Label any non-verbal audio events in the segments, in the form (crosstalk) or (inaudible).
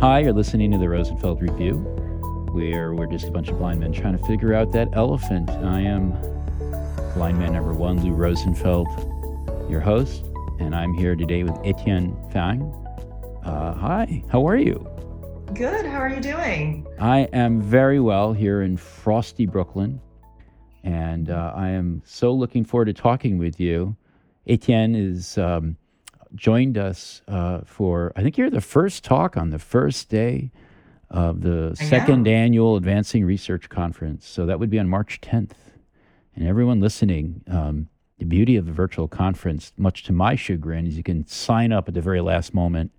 Hi, you're listening to the Rosenfeld Review, where we're just a bunch of blind men trying to figure out that elephant. I am blind man number one, Lou Rosenfeld, your host, and I'm here today with Etienne Fang. Uh, hi, how are you? Good. How are you doing? I am very well here in frosty Brooklyn, and uh, I am so looking forward to talking with you. Etienne is um, joined us uh, for, I think you're the first talk on the first day of the I second am. annual Advancing Research Conference. So that would be on March 10th. And everyone listening, um, the beauty of the virtual conference, much to my chagrin, is you can sign up at the very last moment.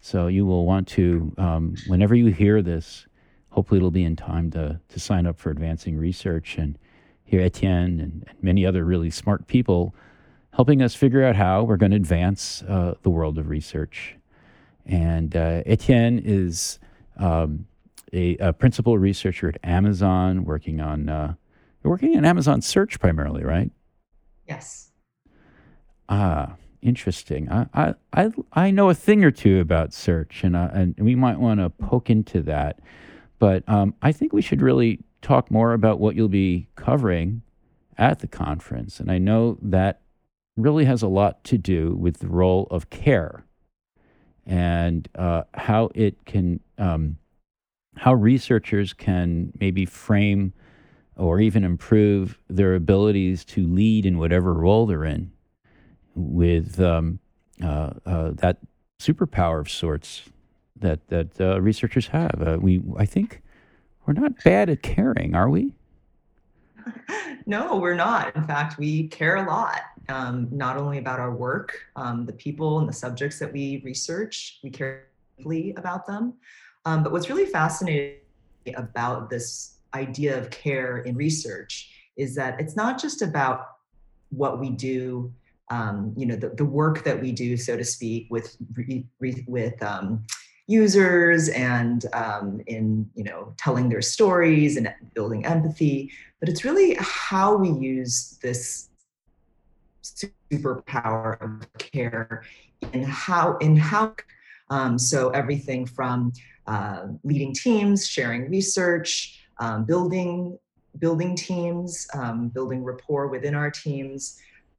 So you will want to, um, whenever you hear this, hopefully it'll be in time to, to sign up for Advancing Research and hear Etienne and, and many other really smart people helping us figure out how we're going to advance uh, the world of research. And uh, Etienne is um, a, a principal researcher at Amazon, working on uh, working on Amazon Search primarily, right? Yes. Ah, interesting. I I I, I know a thing or two about search, and uh, and we might want to poke into that. But um, I think we should really talk more about what you'll be covering at the conference. And I know that really has a lot to do with the role of care and uh, how it can, um, how researchers can maybe frame or even improve their abilities to lead in whatever role they're in with um, uh, uh, that superpower of sorts that that uh, researchers have. Uh, we, I think, we're not bad at caring, are we? (laughs) No, we're not. In fact, we care a lot, um, not only about our work, um, the people and the subjects that we research, we care deeply about them. Um, but what's really fascinating about this idea of care in research is that it's not just about what we do, um, you know, the, the work that we do, so to speak, with re, with um, users and um, in you know telling their stories and building empathy. But it's really how we use this superpower of care in how in how um, so everything from uh, leading teams sharing research um, building building teams um, building rapport within our teams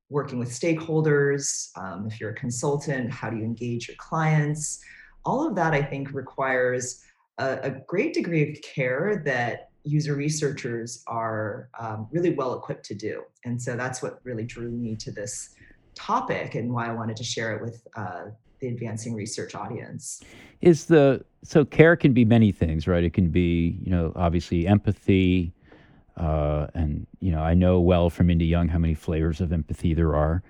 working with stakeholders um, if you're a consultant how do you engage your clients all of that i think requires a, a great degree of care that user researchers are um, really well equipped to do. And so that's what really drew me to this topic and why I wanted to share it with uh, the advancing research audience. Is the so care can be many things, right? It can be, you know, obviously empathy, uh, and you know, I know well from Indy Young how many flavors of empathy there are.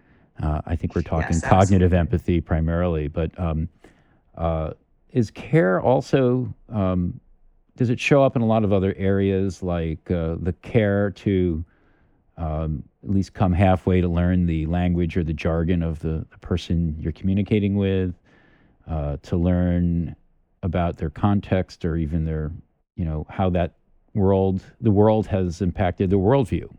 Uh, I think we're talking Yes, cognitive empathy primarily, but um, uh, is care also um, does it show up in a lot of other areas like uh, the care to um, at least come halfway to learn the language or the jargon of the, the person you're communicating with, uh, to learn about their context or even their, you know, how that world, the world has impacted their worldview.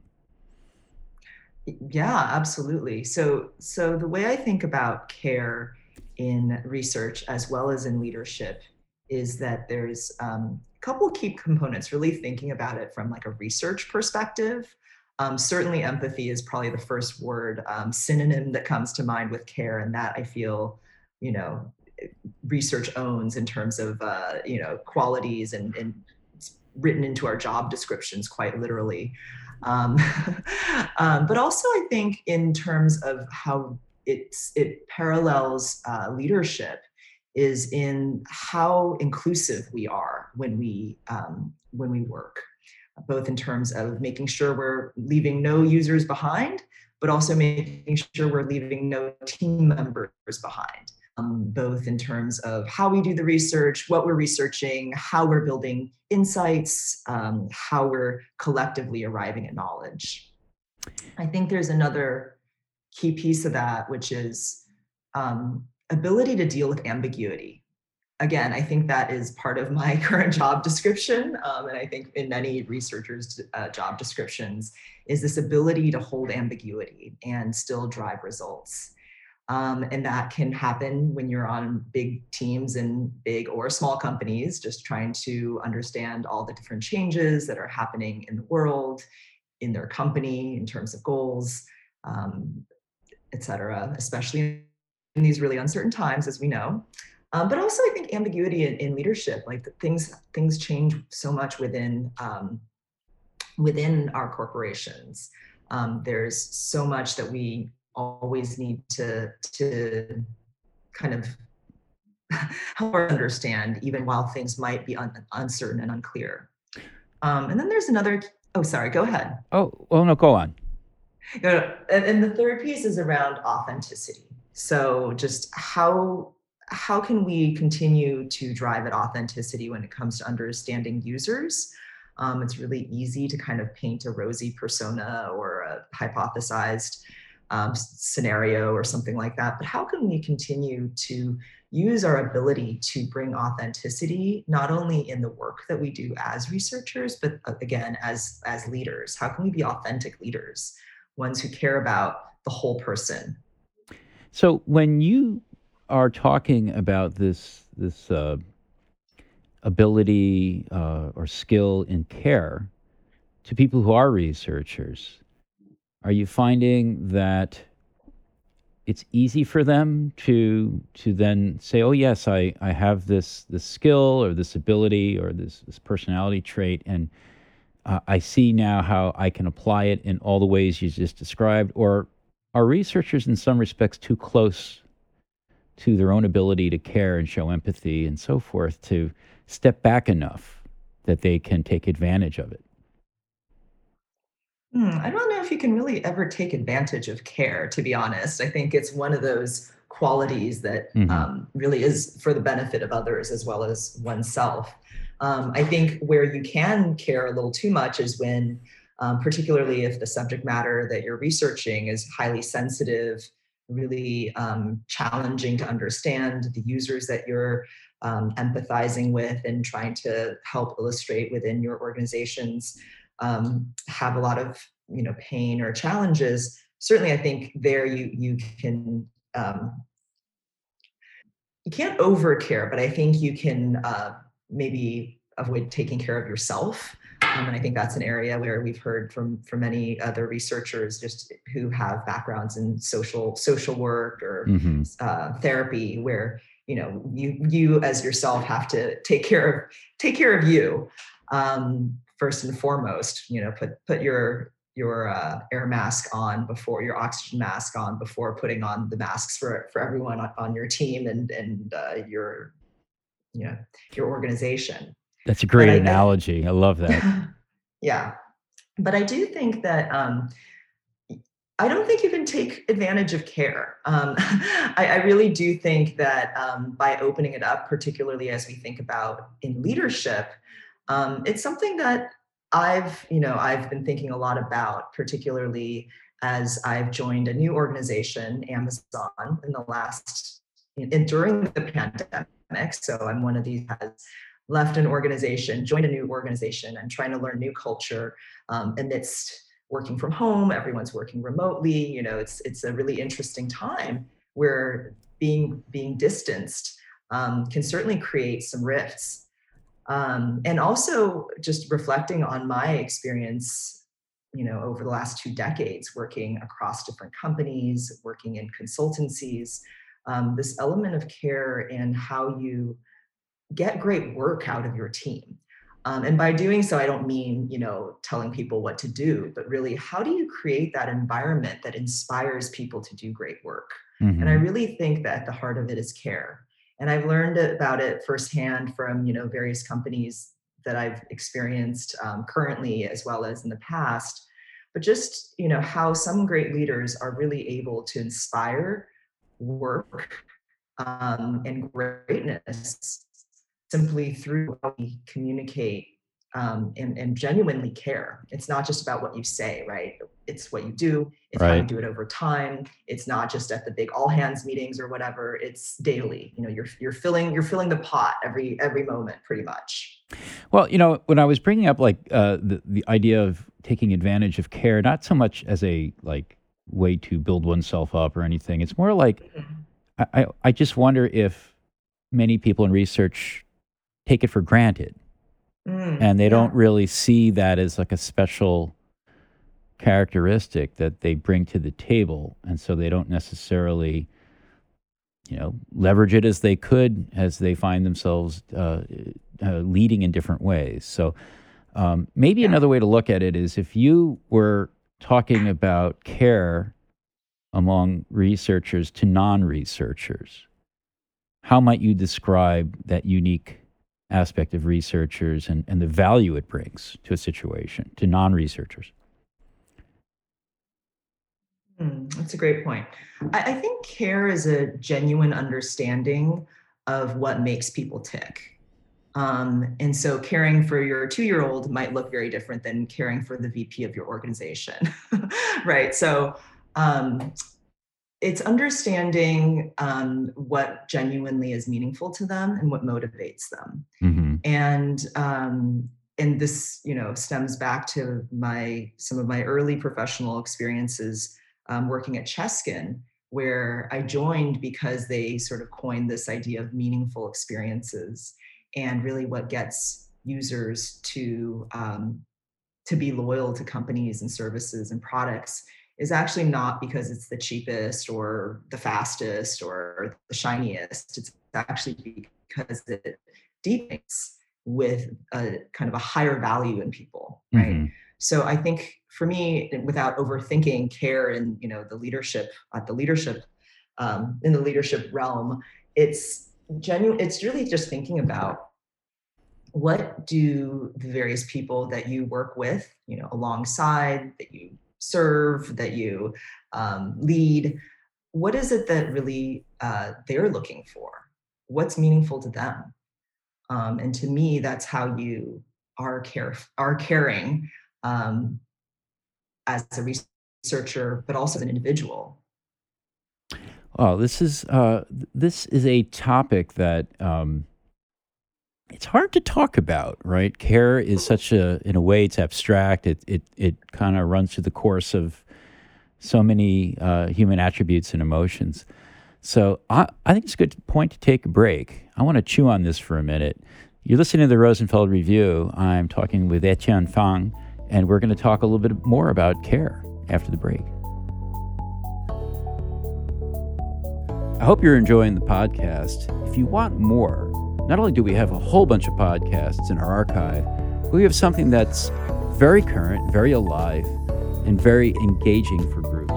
Yeah, absolutely. So, so the way I think about care in research as well as in leadership is that there's um, a couple key components. Really thinking about it from like a research perspective. Um, certainly, empathy is probably the first word um, synonym that comes to mind with care, and that I feel, you know, research owns in terms of uh, you know qualities and, and written into our job descriptions quite literally. Um, (laughs) um, but also, I think in terms of how it's, it parallels uh, leadership is in how inclusive we are when we um, when we work, both in terms of making sure we're leaving no users behind, but also making sure we're leaving no team members behind. Um, both in terms of how we do the research, what we're researching, how we're building insights, um, how we're collectively arriving at knowledge. I think there's another key piece of that, which is um, ability to deal with ambiguity. Again, I think that is part of my (laughs) current job description, um, and I think in many researchers' uh, job descriptions is this ability to hold ambiguity and still drive results. Um, and that can happen when you're on big teams in big or small companies, just trying to understand all the different changes that are happening in the world, in their company, in terms of goals, um, et cetera, especially in these really uncertain times, as we know. Um, but also, I think ambiguity in, in, leadership, like things things change so much within um, within our corporations. Um, there's so much that we always need to to kind of (laughs) help understand, even while things might be un- uncertain and unclear. Um, and then there's another. Oh, sorry. Go ahead. Oh, well, no, go on. You know, and, and the third piece is around authenticity. So, just how how can we continue to drive at authenticity when it comes to understanding users? Um, it's really easy to kind of paint a rosy persona or a hypothesized um, scenario or something like that. But how can we continue to use our ability to bring authenticity not only in the work that we do as researchers, but uh, again as as leaders? How can we be authentic leaders, ones who care about the whole person? So when you are talking about this this uh, ability uh, or skill in care to people who are researchers, are you finding that it's easy for them to to then say, "Oh yes, I, I have this this skill or this ability or this this personality trait, and uh, I see now how I can apply it in all the ways you just described." Or are researchers in some respects too close to their own ability to care and show empathy and so forth to step back enough that they can take advantage of it? Hmm, I don't know if you can really ever take advantage of care, to be honest. I think it's one of those qualities that mm-hmm. um, really is for the benefit of others as well as oneself. Um, I think where you can care a little too much is when, um, particularly if the subject matter that you're researching is highly sensitive, really um, challenging to understand, the users that you're um, empathizing with and trying to help illustrate within your organizations um, have a lot of you know pain or challenges certainly i think there you you can um, you can't over care but i think you can uh, maybe avoid taking care of yourself um, and i think that's an area where we've heard from from many other researchers just who have backgrounds in social social work or mm-hmm. uh, therapy where you know you you as yourself have to take care of take care of you um, first and foremost you know put put your your uh, air mask on before your oxygen mask on before putting on the masks for for everyone on, on your team and and uh, your you know your organization that's a great analogy I, I love that (laughs) yeah but i do think that um, I don't think you can take advantage of care. Um, (laughs) I, I, really do think that um, by opening it up, particularly as we think about in leadership, um, it's something that I've, you know, I've been thinking a lot about, particularly as I've joined a new organization, Amazon, in the last and during the pandemic. So I'm one of these has left an organization, joined a new organization, and trying to learn new culture um, amidst working from home. Everyone's working remotely. You know, it's it's a really interesting time where being being distanced um, can certainly create some rifts um, and also just reflecting on my experience you know over the last two decades working across different companies working in consultancies um, this element of care and how you get great work out of your team um, and by doing so i don't mean you know telling people what to do but really how do you create that environment that inspires people to do great work mm-hmm. and i mm-hmm. really think that at the heart of it is care and I've learned about it firsthand from you know various companies that I've experienced um, currently as well as in the past. But just you know how some great leaders are really able to inspire work um, and greatness simply through how we communicate um, and, and, genuinely care. It's not just about what you say, right? It's what you do. It's right. how you do it over time. It's not just at the big all hands meetings or whatever. It's daily. You know, you're you're filling you're filling the pot every every moment, pretty much. Well, you know, when I was bringing up like uh, the the idea of taking advantage of care, not so much as a like way to build oneself up or anything. It's more like. I, I, I just wonder if many people in research take it for granted Mm, and they yeah. don't really see that as like a special characteristic that they bring to the table and so they don't necessarily you know leverage it as they could as they find themselves uh, uh, leading in different ways so um, maybe Yeah. another way to look at it is if you were talking about care among researchers to non-researchers how might you describe that unique aspect of researchers and, and the value it brings to a situation to non-researchers Hmm, that's a great point. I, I think care is a genuine understanding of what makes people tick. Um, and so caring for your two year old might look very different than caring for the VP of your organization, (laughs) right? So um, it's understanding um, what genuinely is meaningful to them and what motivates them mm-hmm. and um, and this you know stems back to my some of my early professional experiences um, working at Cheskin, where I joined because they sort of coined this idea of meaningful experiences and really what gets users to um, to be loyal to companies and services and products is actually not because it's the cheapest or the fastest or the shiniest. It's actually because it deepens with a kind of a higher value in people, right? Mhm. So I think for me, without overthinking care and you know the leadership at the leadership um, in the leadership realm, it's genuine. It's really just thinking about what do the various people that you work with, you know, alongside that you serve, that you um, lead, what is it that really uh, they're looking for? What's meaningful to them? Um, and to me, that's how you are care are caring um, as a researcher, but also as an individual. Oh, this is uh, this is a topic that um, it's hard to talk about, right? Care is such a, in a way, it's abstract. It it it kind of runs through the course of so many uh, human attributes and emotions. So I, I think it's a good point to take a break. I want to chew on this for a minute. You're listening to the Rosenfeld Review. I'm talking with Etienne Fang, and we're going to talk a little bit more about care after the break. I hope you're enjoying the podcast. If you want more, not only do we have a whole bunch of podcasts in our archive, but we have something that's very current, very alive, and very engaging for groups,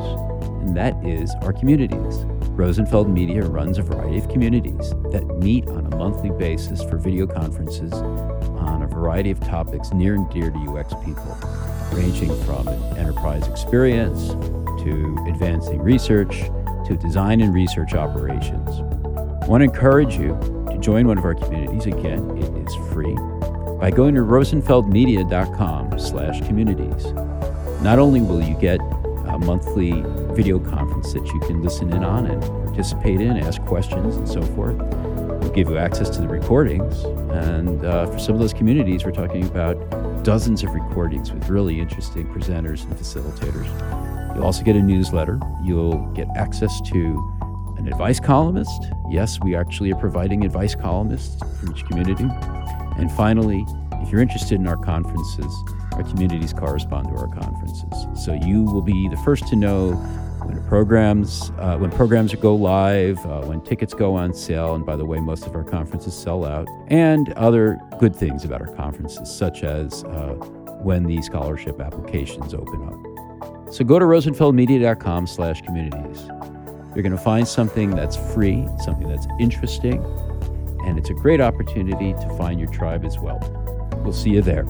and that is our communities. Rosenfeld Media runs a variety of communities that meet on a monthly basis for video conferences on a variety of topics near and dear to UX people, ranging from enterprise experience to advancing research to design and research operations. I want to encourage you to join one of our communities. Again, it is free by going to rosenfeldmedia.com slash communities. Not only will you get a monthly video conference that you can listen in on and participate in, ask questions, and so forth. We'll give you access to the recordings. And uh, for some of those communities, we're talking about dozens of recordings with really interesting presenters and facilitators. You'll also get a newsletter. You'll get access to an advice columnist. Yes, we actually are providing advice columnists for each community. And finally, if you're interested in our conferences, our communities correspond to our conferences. So you will be the first to know when programs uh, when programs go live, uh, when tickets go on sale, and by the way, most of our conferences sell out, and other good things about our conferences, such as uh, when the scholarship applications open up. So go to rosenfeldmedia.com slash communities. You're going to find something that's free, something that's interesting, and it's a great opportunity to find your tribe as well. We'll see you there.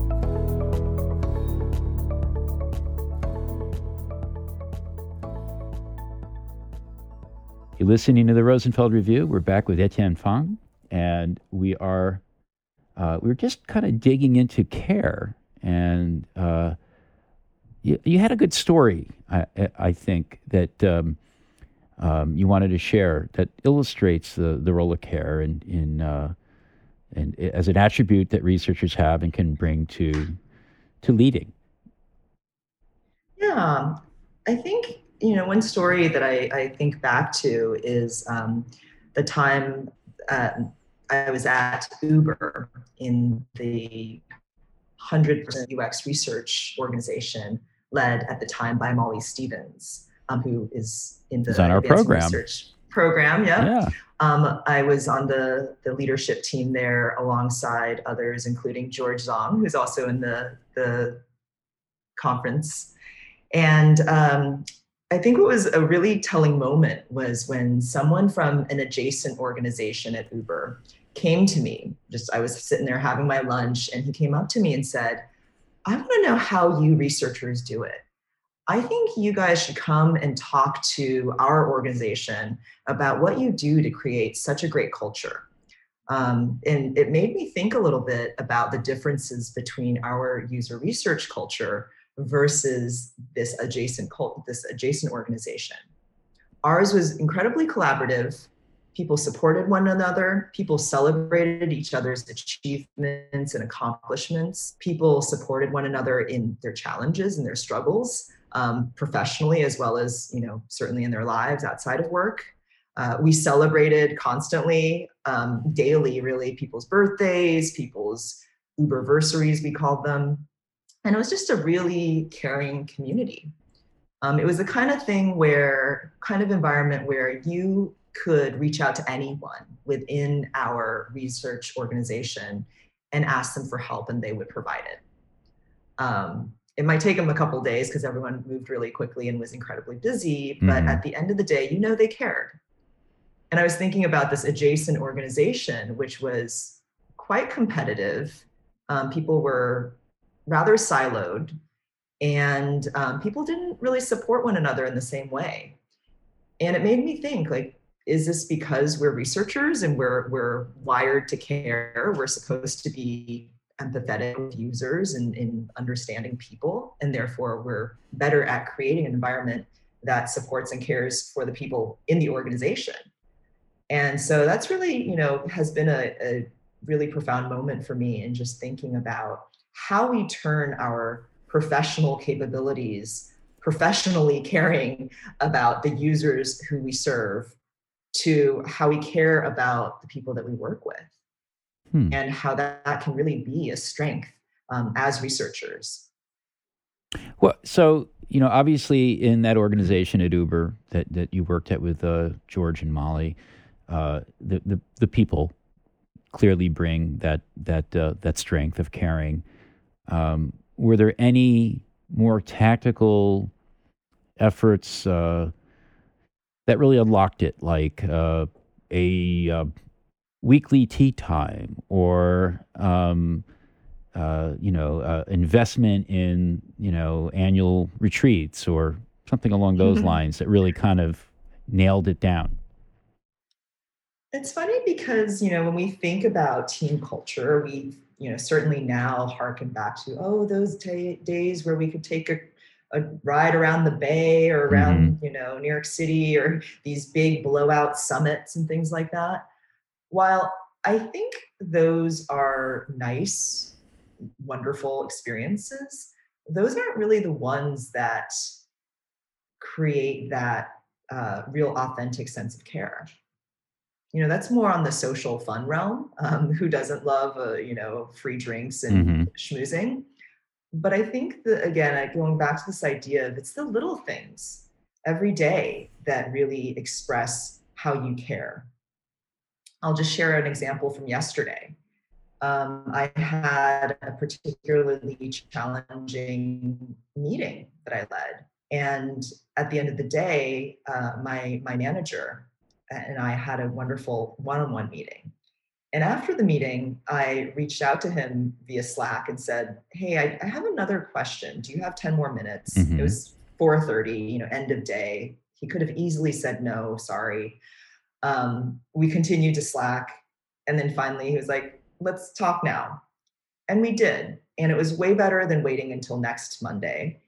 You're listening to the Rosenfeld Review. We're back with Etienne Fang, and we are uh, we're just kind of digging into care. And uh, you, you had a good story, I, I think, that um, um, you wanted to share that illustrates the, the role of care in, in uh, and as an attribute that researchers have and can bring to to leading. Yeah, I think you know, one story that I, I think back to is um, the time uh, I was at Uber in the 100% UX research organization led at the time by Molly Stevens, um, who is in the on our program. research program. Yeah. Yeah. Um, I was on the, the leadership team there alongside others, including George Zong, who's also in the, the conference. And um, I think what was a really telling moment was when someone from an adjacent organization at Uber came to me. Just I was sitting there having my lunch, and he came up to me and said, I want to know how you researchers do it. I think you guys should come and talk to our organization about what you do to create such a great culture. Um, and it made me think a little bit about the differences between our user research culture versus this adjacent cult, this adjacent organization. Ours was incredibly collaborative. People supported one another. People celebrated each other's achievements and accomplishments. People supported one another in their challenges and their struggles, um, professionally as well as you know certainly in their lives outside of work. Uh, we celebrated constantly, um, daily, really, people's birthdays, people's Uberversaries, we called them. And it was just a really caring community. Um, it was the kind of thing where, kind of environment where you could reach out to anyone within our research organization and ask them for help and they would provide it. Um, it might take them a couple days because everyone moved really quickly and was incredibly busy, but Mhm. at the end of the day, you know they cared. And I was thinking about this adjacent organization, which was quite competitive. Um, people were rather siloed, and um, people didn't really support one another in the same way. And it made me think, like, is this because we're researchers and we're we're wired to care? We're supposed to be empathetic with users and in understanding people, and therefore we're better at creating an environment that supports and cares for the people in the organization. And so that's really, you know, has been a, a really profound moment for me in just thinking about how we turn our professional capabilities, professionally caring about the users who we serve, to how we care about the people that we work with, Hmm. and how that, that can really be a strength um, as researchers. Well, so you know, obviously, in that organization at Uber that that you worked at with uh, George and Molly, uh, the the the people clearly bring that that uh, that strength of caring. Um, were there any more tactical efforts uh, that really unlocked it, like uh, a uh, weekly tea time or um, uh, you know uh, investment in you know annual retreats or something along those lines that really kind of nailed it down? It's funny because, you know, when we think about team culture, we, you know, certainly now harken back to, oh, those ta days where we could take a, a ride around the bay or around, you know, New York City or these big blowout summits and things like that. While I think those are nice, wonderful experiences, those aren't really the ones that create that uh, real authentic sense of care. You know that's more on the social fun realm. Um, who doesn't love uh, you know free drinks and hmm schmoozing but i think that again going back to this idea of it's the little things every day that really express how you care. I'll just share an example from yesterday. Um, i had a particularly challenging meeting that i led. And at the end of the day uh, my my manager and I had a wonderful one on one meeting. And after the meeting, I reached out to him via Slack and said, Hey, I, I have another question. Do you have 10 more minutes? It hmm was 4:30, you know, end of day. He could have easily said no, sorry. Um, we continued to Slack. And then finally he was like, let's talk now. And we did. And it was way better than waiting until next Monday.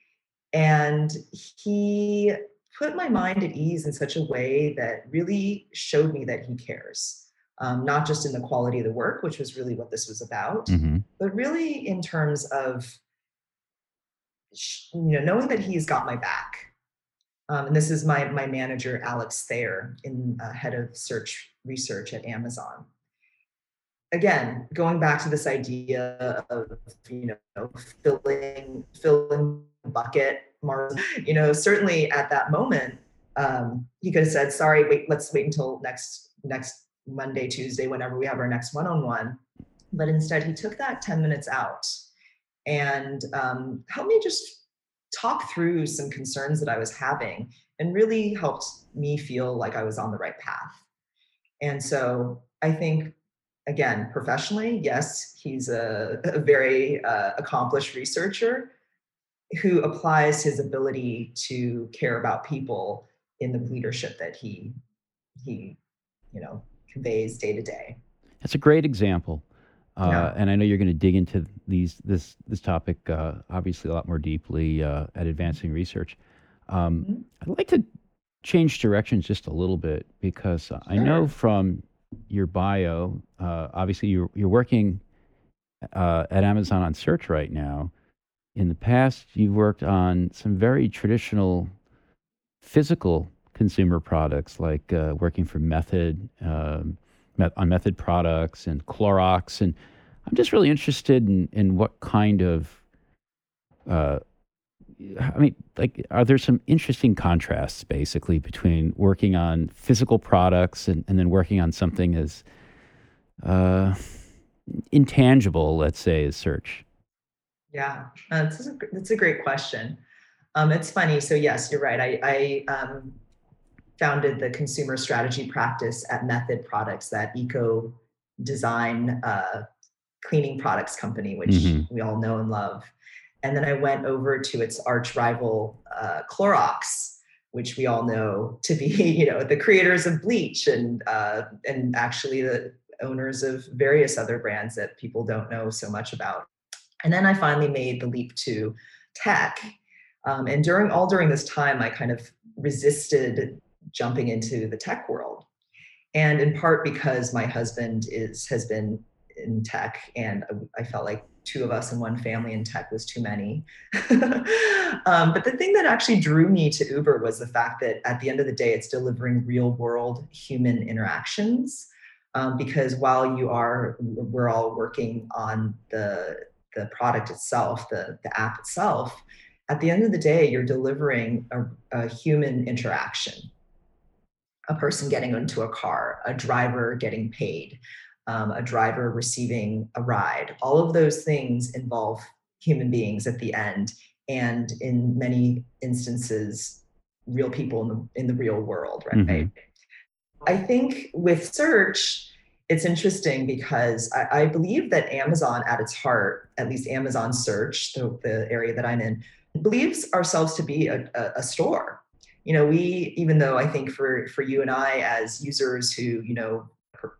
And he put my mind at ease in such a way that really showed me that he cares, um, not just in the quality of the work, which was really what this was about, hmm but really in terms of you know knowing that he's got my back. Um, and this is my, my manager, Alex Thayer, in uh, head of search research at Amazon. Again, going back to this idea of you know filling filling bucket, (laughs) you know, certainly at that moment, um, he could have said, "Sorry, wait, let's wait until next next Monday, Tuesday, whenever we have our next one-on-one." But instead, he took that ten minutes out and um, helped me just talk through some concerns that I was having, and really helped me feel like I was on the right path. And so I think again, professionally, yes, he's a, a very uh, accomplished researcher who applies his ability to care about people in the leadership that he he you know conveys day to day. That's a great example. Uh, Yeah. and I know you're going to dig into these this this topic uh, obviously a lot more deeply uh, at advancing research. Um, Mhm. I'd like to change directions just a little bit because I know from your bio, uh, obviously you're you're working uh, at Amazon on search right now. In the past, you've worked on some very traditional physical consumer products, like uh, working for Method um, on Method products and Clorox, and I'm just really interested in in what kind of uh, I mean, like, are there some interesting contrasts basically between working on physical products and, and then working on something as uh, intangible, let's say, as search? Yeah, uh, that's a, that's a great question. Um, it's funny. So yes, you're right. I, I um, founded the consumer strategy practice at Method Products, that eco design uh, cleaning products company, which Mhm. we all know and love. And then I went over to its arch rival, uh, Clorox, which we all know to be, (laughs) you know, the creators of bleach and uh, and actually the owners of various other brands that people don't know so much about. And then I finally made the leap to tech. Um, and during all during this time, I kind of resisted jumping into the tech world. And in part because my husband is has been in tech, and I felt like two of us in one family in tech was too many. (laughs) um, but the thing that actually drew me to Uber was the fact that at the end of the day, it's delivering real world human interactions. Um, because while you are, we're all working on the the product itself, the the app itself. At the end of the day, you're delivering a, a human interaction a person getting into a car, a driver getting paid, um, a driver receiving a ride. All of those things involve human beings at the end, and in many instances, real people in the in the real world, right? Mhm. I think with search, it's interesting because I, I believe that Amazon, at its heart, at least Amazon Search, the, the area that I'm in, believes ourselves to be a, a, a store. You know, we even though I think for for you and I as users who you know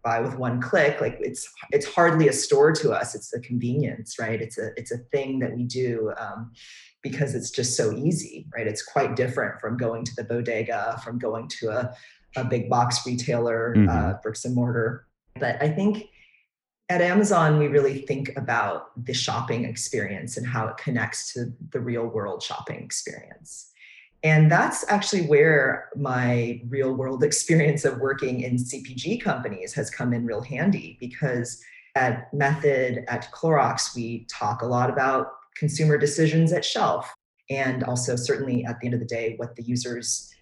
buy with one click, like it's it's hardly a store to us. It's a convenience, right? It's a it's a thing that we do. Um, because it's just so easy, right? It's quite different from going to the bodega, from going to a, a big box retailer, Mhm. uh, bricks and mortar. But I think at Amazon, we really think about the shopping experience and how it connects to the real world shopping experience. And that's actually where my real world (laughs) experience of working in CPG companies has come in real handy because at Method, at Clorox, we talk a lot about consumer decisions at shelf and also certainly at the end of the day what the user's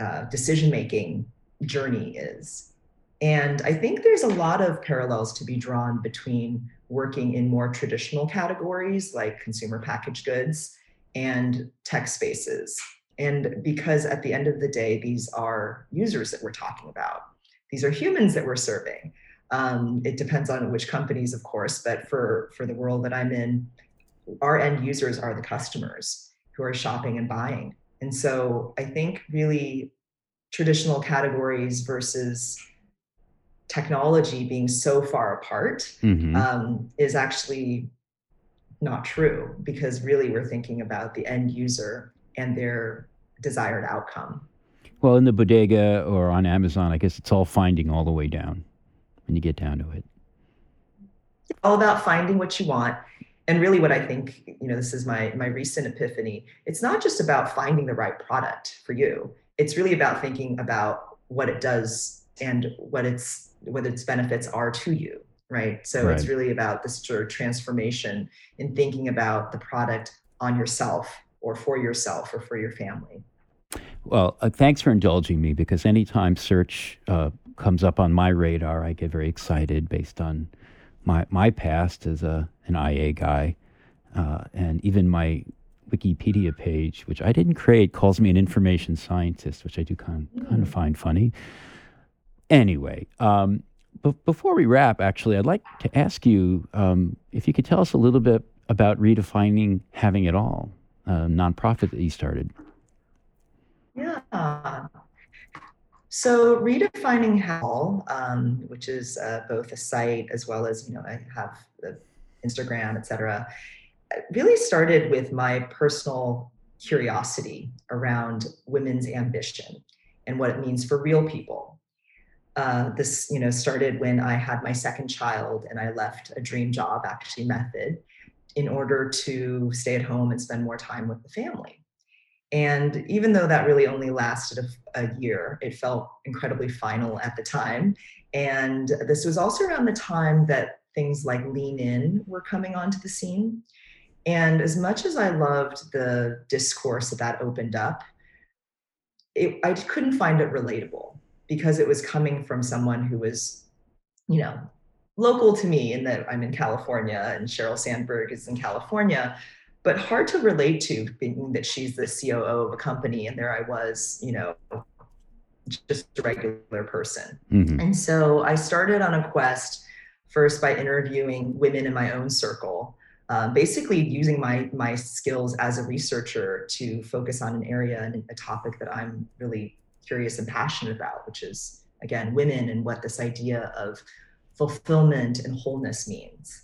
uh, decision making journey is. And i think there's a lot of parallels to be drawn between working in more traditional categories like consumer packaged goods and tech spaces and because at the end of the day these are users that we're talking about. These are humans that we're serving. Um, it depends on which companies of course but for for the world that i'm in our end users are the customers who are shopping and buying. And so I think really traditional categories versus technology being so far apart hmm um, is actually not true because really we're thinking about the end user and their desired outcome. Well, in the bodega or on Amazon, I guess it's all finding all the way down when you get down to it. It's all about finding what you want and really what i think you know this is my my recent epiphany it's not just about finding the right product for you it's really about thinking about what it does and what its what its benefits are to you right so right. it's really about this sort of transformation in thinking about the product on yourself or for yourself or for your family well uh, thanks for indulging me because anytime search uh, comes up on my radar i get very excited based on my my past as a an ia guy uh, and even my wikipedia page which i didn't create calls me an information scientist which i do kind, mm. kind of find funny Anyway, um, before we wrap, actually, I'd like to ask you um, if you could tell us a little bit about redefining having it all, a nonprofit that you started. Yeah. So redefining how, um, which is uh, both a site as well as you know I have the Instagram, etc. Really started with my personal curiosity around women's ambition and what it means for real people uh, this you know started when I had my second child and I left a dream job, actually method, in order to stay at home and spend more time with the family. And even though that really only lasted a, a year, it felt incredibly final at the time. And this was also around the time that things like Lean In were coming onto the scene. And as much as I loved the discourse that that opened up, it, I couldn't find it relatable because it was coming from someone who was, you know, local to me in that I'm in California and Sheryl Sandberg is in California, but hard to relate to being that she's the COO of a company and there I was, you know, just a regular person. Mm-hmm. And so I started on a quest first by interviewing women in my own circle. Uh, basically using my my skills as a researcher to focus on an area and a topic that I'm really curious and passionate about, which is, again, women and what this idea of fulfillment and wholeness means.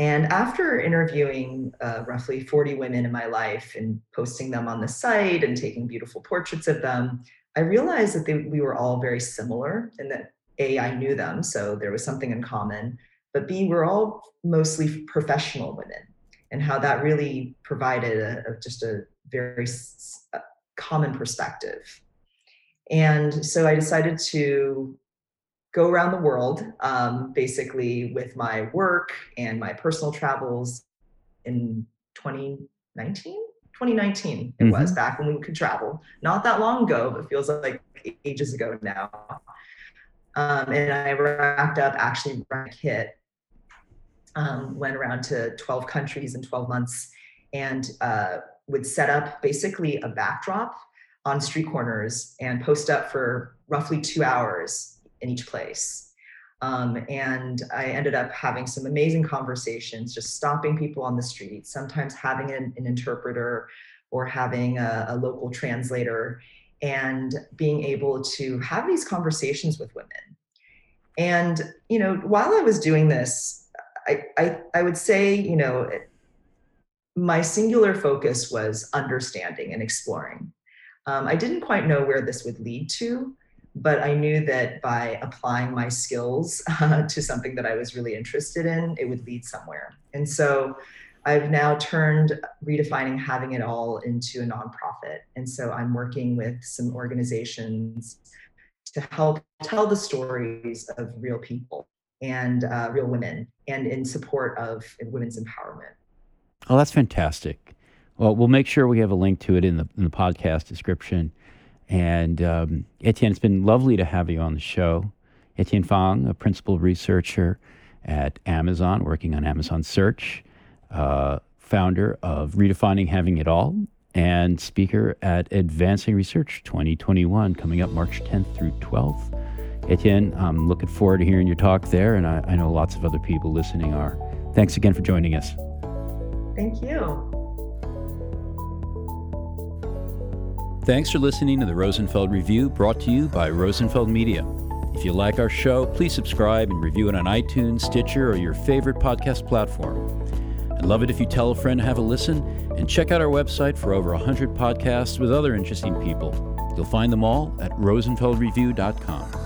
And after interviewing uh, roughly 40 women in my life and posting them on the site and taking beautiful portraits of them, I realized that they, we were all very similar and that A, I knew them, so there was something in common, but B, we're all mostly professional women and how that really provided a, a, just a very uh, common perspective. And so I decided to go around the world, um, basically with my work and my personal travels in 2019. 2019 it mm-hmm. was back when we could travel. Not that long ago, but feels like ages ago now. Um, and I wrapped up actually hit. Um, went around to 12 countries in 12 months and uh, would set up basically a backdrop on street corners and post up for roughly two hours in each place. Um, and I ended up having some amazing conversations, just stopping people on the street, sometimes having an, an interpreter or having a, a, local translator, and being able to have these conversations with women. And you know, while I was doing this, I, I, I would say, you know, my singular focus was understanding and exploring. Um, I didn't quite know where this would lead to, but I knew that by applying my skills (laughs) uh, to something that I was really interested in, it would lead somewhere. And so I've now turned redefining having it all into a nonprofit. And so I'm working with some organizations to help tell the stories of real people and uh, real women and in support of women's empowerment. Oh, that's fantastic. Well, we'll make sure we have a link to it in the, in the podcast description. And um, Etienne, it's been lovely to have you on the show. Etienne Fang, a principal researcher at Amazon, working on Amazon Search, uh, founder of Redefining Having It All, and speaker at Advancing Research 2021, coming up March 10th through 12th. Etienne, I'm looking forward to hearing your talk there, and I, I know lots of other people listening are. Thanks again for joining us. Thank you. Thanks for listening to the Rosenfeld Review brought to you by Rosenfeld Media. If you like our show, please subscribe and review it on iTunes, Stitcher, or your favorite podcast platform. I'd love it if you tell a friend to have a listen and check out our website for over 100 podcasts with other interesting people. You'll find them all at rosenfeldreview.com.